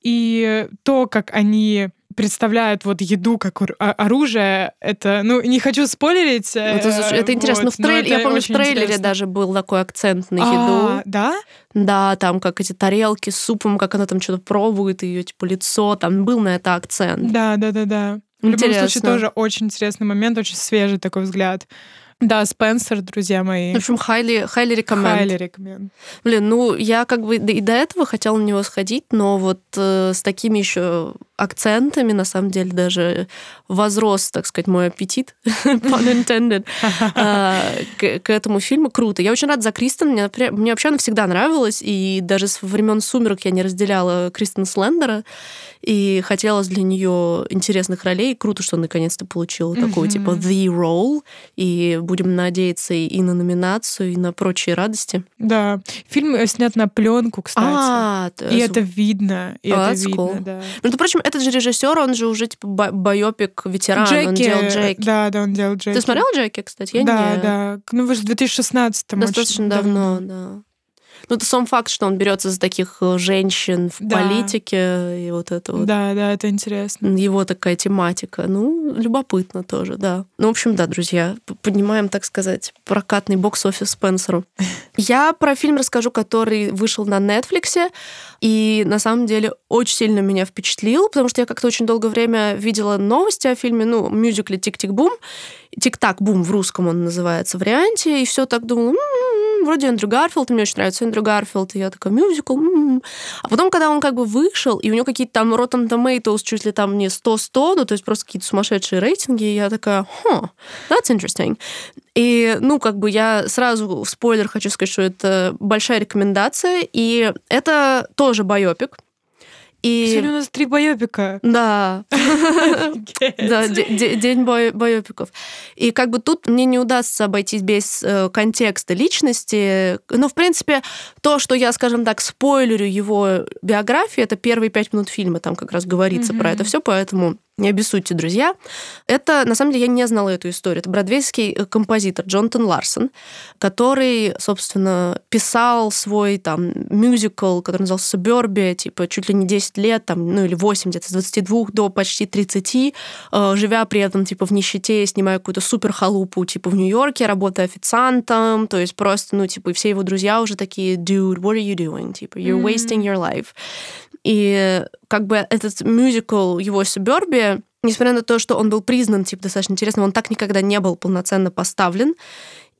И то, как они представляют вот еду как о- оружие, это, ну, не хочу спойлерить. э, это, это интересно. Ну, вот, в но трейлере, я помню, в трейлере интересно. даже был такой акцент на А, еду. да? Да, там как эти тарелки с супом, как она там что-то пробует, ее типа лицо, там был на это акцент. Да, да, да, да. В любом случае, Интересно. тоже очень интересный момент, очень свежий такой взгляд. Да, Спенсер, друзья мои. В общем, highly, highly recommend. Highly recommend. Блин, ну я как бы и до этого хотела на него сходить, но вот э, с такими еще акцентами, на самом деле, даже возрос, так сказать, мой аппетит, pun intended, а, к, к этому фильму. Круто. Я очень рада за Кристен. Мне, мне вообще она всегда нравилась, и даже с времен «Сумерок» я не разделяла Кристен Слендера, и хотелось для нее интересных ролей. Круто, что наконец-то получила такую, Мгм. типа, the role, и будем надеяться и на номинацию, и на прочие радости. Да. Фильм э, снят на пленку, кстати. А, И есть- это видно, и это видно, да. Между прочим, этот же режиссер, он же уже типа байопик ветеран, он делал Джеки. Да, да, он делал Джеки. Ты смотрел Джеки, кстати? Я да, не. да. Ну, вы же в 2016 Достаточно давно, да. Ну, это сам факт, что он берется за таких э, женщин в Да. политике, и вот это вот. Да, да, это интересно. Его такая тематика. Ну, любопытно тоже, да. Ну, в общем, да, друзья, поднимаем, так сказать, прокатный бокс-офис Спенсеру. Я про фильм расскажу, который вышел на Netflix, и на самом деле очень сильно меня впечатлил, потому что я как-то очень долгое время видела новости о фильме, ну, мюзикле «Тик-тик-бум», «Тик-так-бум» в русском он называется варианте, и все так думала, «М-м-м, вроде Эндрю Гарфилд, мне очень нравится Эндрю Гарфилд, и я такая, мюзикл, м-м». А потом, когда он как бы вышел, и у него какие-то там Rotten Tomatoes чуть ли там не 100-100, ну, то есть просто какие-то сумасшедшие рейтинги, и я такая, huh, that's interesting. И, ну, как бы я сразу в спойлер хочу сказать, что это большая рекомендация, и это тоже байопик. И... Сегодня у нас три байопика. Да, да, де- де- день байопиков. И как бы тут мне не удастся обойтись без э, контекста личности. Ну, в принципе, то, что я, скажем так, спойлерю его биографии, это первые пять минут фильма, там как раз говорится про это все, поэтому не обессудьте, друзья. Это, на самом деле, я не знала эту историю. Это бродвейский э, композитор Джонатан Ларсон, который, собственно, писал свой там мюзикл, который назывался «Superbia», типа чуть ли не 10 лет, там, ну или 8, где-то с 22 до почти 30, э, живя при этом типа в нищете, снимая какую-то супер халупу типа в Нью-Йорке, работая официантом, то есть просто, ну, типа, и все его друзья уже такие, dude, what are you doing? Типа, you're wasting your life. И как бы этот мюзикл его «Субербия», несмотря на то, что он был признан типа достаточно интересным, он так никогда не был полноценно поставлен.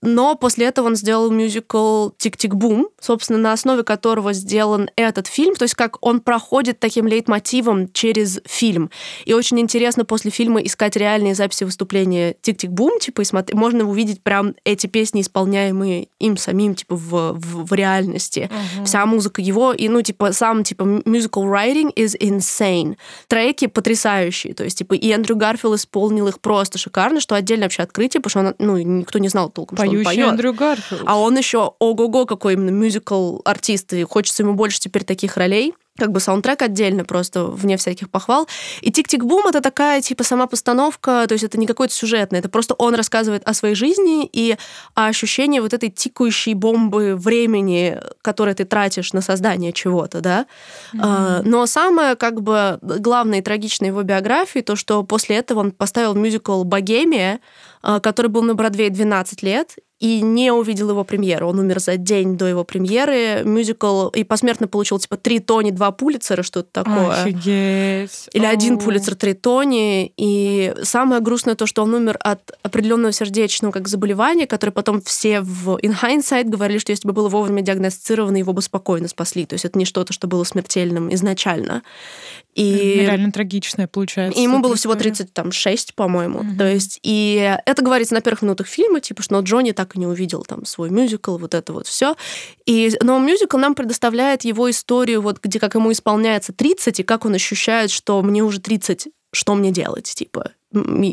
Но после этого он сделал мюзикл «Тик-тик-бум», собственно, на основе которого сделан этот фильм. То есть как он проходит таким лейтмотивом через фильм. И очень интересно после фильма искать реальные записи выступления «Тик-тик-бум», типа, и смотри, можно увидеть прям эти песни, исполняемые им самим, типа, в, в, в реальности. Вся музыка его, и, ну, типа, сам, типа, musical writing is insane. Треки потрясающие, то есть, типа, и Эндрю Гарфилд исполнил их просто шикарно, что отдельно вообще открытие, потому что он, ну, никто не знал толком, что он поет. Эндрю Гарфилд. А он еще ого-го какой именно мюзикл артист, и хочется ему больше теперь таких ролей. Как бы саундтрек отдельно, просто вне всяких похвал. И «Тик-тик-бум» — это такая, типа, сама постановка, то есть это не какой-то сюжетный, это просто он рассказывает о своей жизни и о ощущении вот этой тикающей бомбы времени, которое ты тратишь на создание чего-то, да. А, Но самое, как бы, главное и трагичное его биографии, то, что после этого он поставил мюзикл «Богемия», который был на Бродвее 12 лет, и не увидел его премьеру. Он умер за день до его премьеры. Мюзикл и посмертно получил типа три Тони, два Пулицера, что-то такое. Офигеть. Или один О. Пулицер, три Тони. И самое грустное то, что он умер от определенного сердечного как заболевания, которое потом все в in hindsight говорили, что если бы было вовремя диагностировано, его бы спокойно спасли. То есть это не что-то, что было смертельным изначально. И Реально трагичная получается. и ему было всего история. 30, там, 6, по-моему. Мгм. То есть, и это говорится на первых минутах фильма, типа, что Джонни так и не увидел там свой мюзикл, вот это вот все. И, но мюзикл нам предоставляет его историю, вот где как ему исполняется 30, и как он ощущает, что мне уже 30, что мне делать, типа.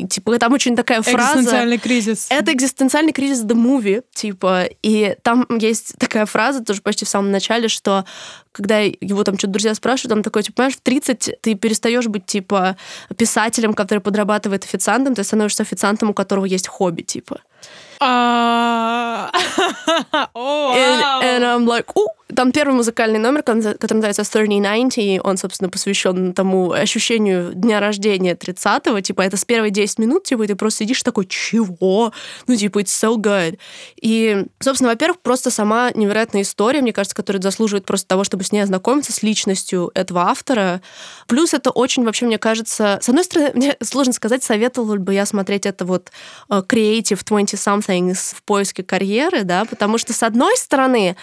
Типа, там очень такая фраза... Экзистенциальный кризис. Это экзистенциальный кризис The Movie, типа, и там есть такая фраза тоже почти в самом начале, что когда его там что-то друзья спрашивают, там такой, типа, понимаешь, в 30 ты перестаешь быть, типа, писателем, который подрабатывает официантом, ты становишься официантом, у которого есть хобби, типа. А, And, and I'm like, «У!» Там первый музыкальный номер, который называется 3090, он, собственно, посвящен тому ощущению дня рождения 30-го. Типа, это с первой 10 минут, типа, и ты просто сидишь такой, чего? Ну, типа, it's so good. И, собственно, во-первых, просто сама невероятная история, мне кажется, которая заслуживает просто того, чтобы с ней ознакомиться, с личностью этого автора. Плюс это очень, вообще, мне кажется... С одной стороны, мне сложно сказать, советовала бы я смотреть это вот э, Creative 20-somethings в поиске карьеры, да, потому что, с одной стороны,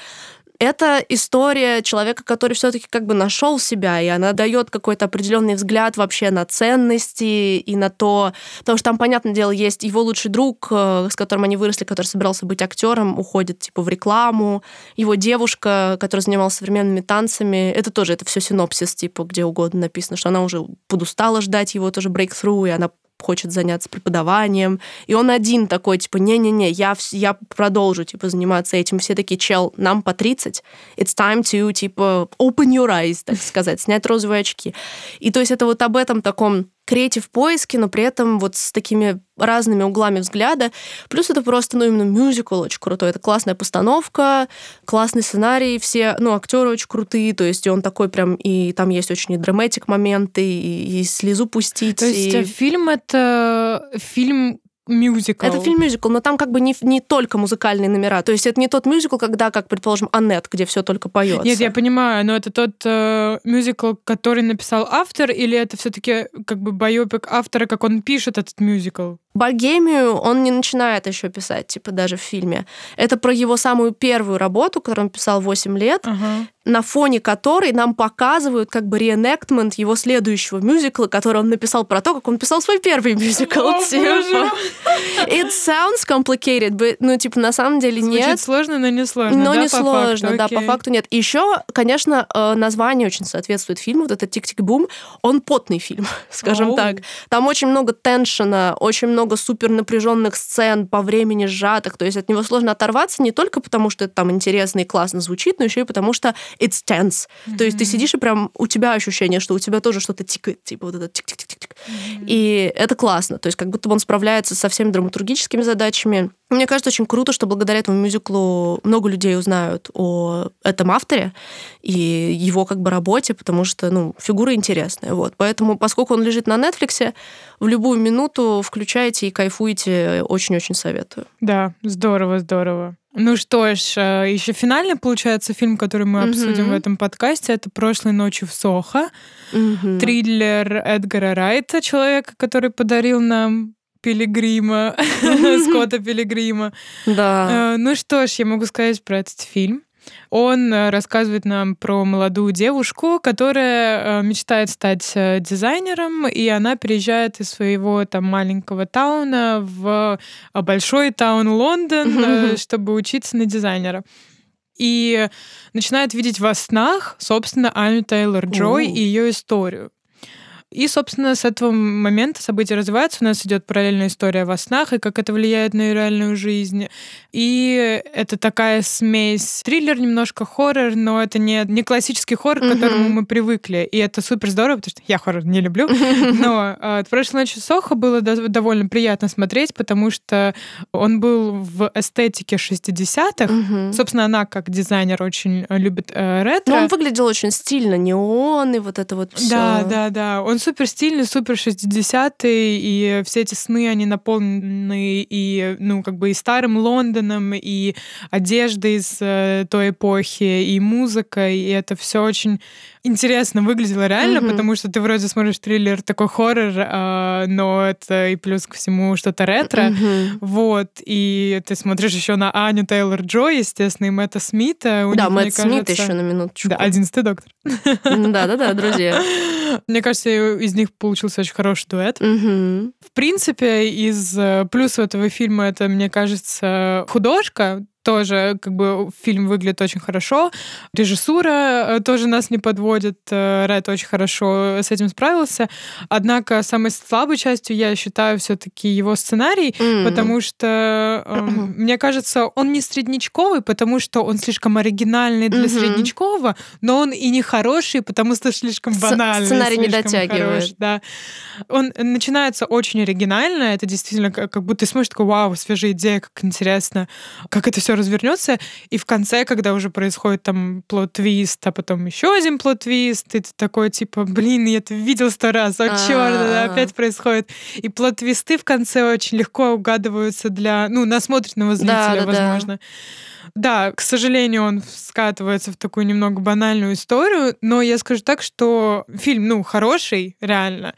это история человека, который все-таки как бы нашел себя, и она дает какой-то определенный взгляд вообще на ценности и на то, потому что там, понятное дело, есть его лучший друг, э, с которым они выросли, который собирался быть актером, уходит типа в рекламу, его девушка, которая занималась современными танцами, это тоже это все синопсис типа где угодно написано, что она уже подустала ждать его тоже breakthrough, и она хочет заняться преподаванием. И он один такой, типа, не-не-не, я, я продолжу, типа, заниматься этим. Все такие, чел, нам по 30, it's time to, типа, open your eyes, так сказать, снять розовые очки. И то есть это вот об этом таком креатив поиски, но при этом вот с такими разными углами взгляда. Плюс это просто, ну, именно мюзикл очень крутой. Это классная постановка, классный сценарий, все, ну, актеры очень крутые, то есть он такой прям, и там есть очень и драматик моменты, и, и слезу пустить. То есть и... фильм — это фильм мюзикл. Это фильм мюзикл, но там как бы не, не только музыкальные номера. То есть это не тот мюзикл, когда, как предположим, Аннет, где все только поется. Нет, я понимаю, но это тот э, мюзикл, который написал автор, или это все-таки как бы байопик автора, как он пишет этот мюзикл? Богемию он не начинает еще писать, типа даже в фильме. Это про его самую первую работу, которую он писал 8 лет, Ага. на фоне которой нам показывают как бы reenactment его следующего мюзикла, который он написал про то, как он писал свой первый мюзикл. О, типа. It sounds complicated, but, ну, типа, на самом деле Звучит нет. сложно, но не сложно. Но да, не по сложно, факту? да, по Окей. факту нет. Еще, конечно, э, название очень соответствует фильму, вот этот «Tick, Tick... Boom!», он потный фильм, скажем Оу. так. Там очень много tension а, очень много супер напряженных сцен по времени сжатых, то есть от него сложно оторваться не только потому, что это там интересно и классно звучит, но еще и потому что it's tense. То есть ты сидишь и прям у тебя ощущение, что у тебя тоже что-то тикает, типа вот это тик-тик-тик-тик. И это классно, то есть как будто бы он справляется со всеми драматургическими задачами. Мне кажется, очень круто, что благодаря этому мюзиклу много людей узнают о этом авторе и его как бы работе, потому что, ну, фигура интересная. Вот. Поэтому, поскольку он лежит на Netflix, в любую минуту включайте и кайфуйте, очень-очень советую. Да, здорово, здорово. Ну что ж, еще финальный, получается, фильм, который мы обсудим Мгм. в этом подкасте, это «Прошлой ночью в Сохо». Мгм. Триллер Эдгара Райта, человека, который подарил нам Пилигрима, Скотта Пилигрима. Да. Э, Ну что ж, я могу сказать про этот фильм. Он э, рассказывает нам про молодую девушку, которая э, мечтает стать дизайнером, и она переезжает из своего там маленького тауна в большой таун Лондон, чтобы учиться на дизайнера. И начинает видеть во снах, собственно, Аню Тейлор Джой и ее историю. И, собственно, с этого момента события развиваются. У нас идет параллельная история во снах и как это влияет на ее реальную жизнь. И это такая смесь триллер, немножко хоррор, но это не, не классический хоррор, к которому мы привыкли. И это супер здорово, потому что я хоррор не люблю. Но э, «Прошлой ночью Сохо» было до- довольно приятно смотреть, потому что он был в эстетике 60-х. Мгм. Собственно, она как дизайнер очень любит э, ретро. Но он выглядел очень стильно, неон и вот это вот все. Да, да, да. Он супер стильный, супер 60-й, и все эти сны, они наполнены и, ну, как бы и старым Лондоном, и одеждой из э, той эпохи, и музыкой, и это все очень интересно выглядело реально, Мгм. потому что ты вроде смотришь триллер, такой хоррор, а, но это и плюс ко всему что-то ретро. Мгм. Вот, и ты смотришь еще на Аню Тейлор Джой, естественно, и Мэтта Смита. У Да, них, Мэтт Смит кажется- еще на минуточку. Да, одиннадцатый доктор. Да-да-да, друзья. Мне кажется, из них получился очень хороший дуэт. Мгм. В принципе, из э, плюсов этого фильма это, мне кажется, художка. Тоже как бы фильм выглядит очень хорошо. Режиссура э, тоже нас не подводит. Э, Райт очень хорошо с этим справился. Однако самой слабой частью я считаю все-таки его сценарий, М. потому что эм, мне кажется, он не среднячковый, потому что он слишком оригинальный для Мгм. среднячкового, но он и не хороший, потому что слишком С- банальный. сценарий не слишком дотягивает. хорош, да. Он начинается очень оригинально, это действительно как, как будто ты смотришь такой, вау, свежая идея, как интересно, как это все развернется. И в конце, когда уже происходит там plot twist, а потом еще один plot twist, и ты такой, типа, блин, я это видел сто раз, о, черт, А-а-а. опять происходит. И plot twist ы в конце очень легко угадываются для, ну, насмотренного зрителя, Да-да-да. возможно. Да, к сожалению, он скатывается в такую немного банальную историю, но я скажу так, что фильм, ну, хороший, реально.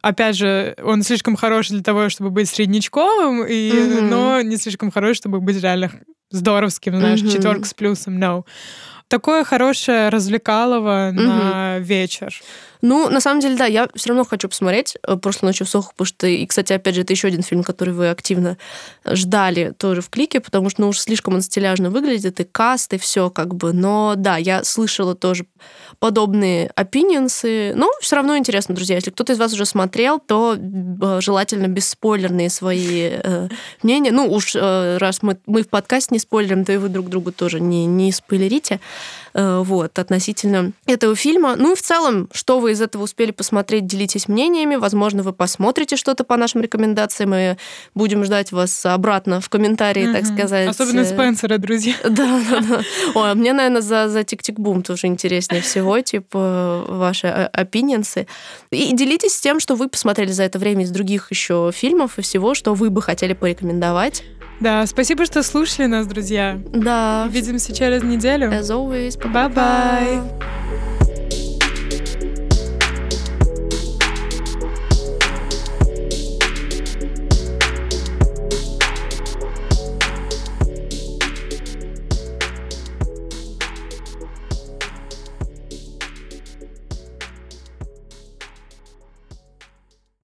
Опять же, он слишком хороший для того, чтобы быть среднячковым, и, Мгм. но не слишком хороший, чтобы быть реально здоровским, знаешь, Мгм. четверка с плюсом, no. Такое хорошее развлекалово на вечер. Ну, на самом деле, да, я все равно хочу посмотреть э, «Прошлой ночью в Сохо», потому что, и, кстати, опять же, это еще один фильм, который вы активно ждали тоже в клике, потому что, ну, уж слишком он стиляжно выглядит, и каст, и все как бы. Но, да, я слышала тоже подобные опинионсы. Но все равно интересно, друзья. Если кто-то из вас уже смотрел, то э, желательно бесспойлерные свои э, мнения. Ну, уж э, раз мы, мы в подкасте не спойлерим, то и вы друг другу тоже не, не спойлерите. Э, вот, относительно этого фильма. Ну и в целом, что вы из этого успели посмотреть, делитесь мнениями. Возможно, вы посмотрите что-то по нашим рекомендациям, и будем ждать вас обратно в комментарии, mm-hmm. так сказать. Особенно Спенсера, друзья. Да, да, да. Ой, а мне, наверное, за, за Тик-Тик-Бум тоже интереснее всего, типа, ваши opinions ы. И делитесь тем, что вы посмотрели за это время из других еще фильмов и всего, что вы бы хотели порекомендовать. Да, спасибо, что слушали нас, друзья. Да. Увидимся через неделю. As always. Bye-bye.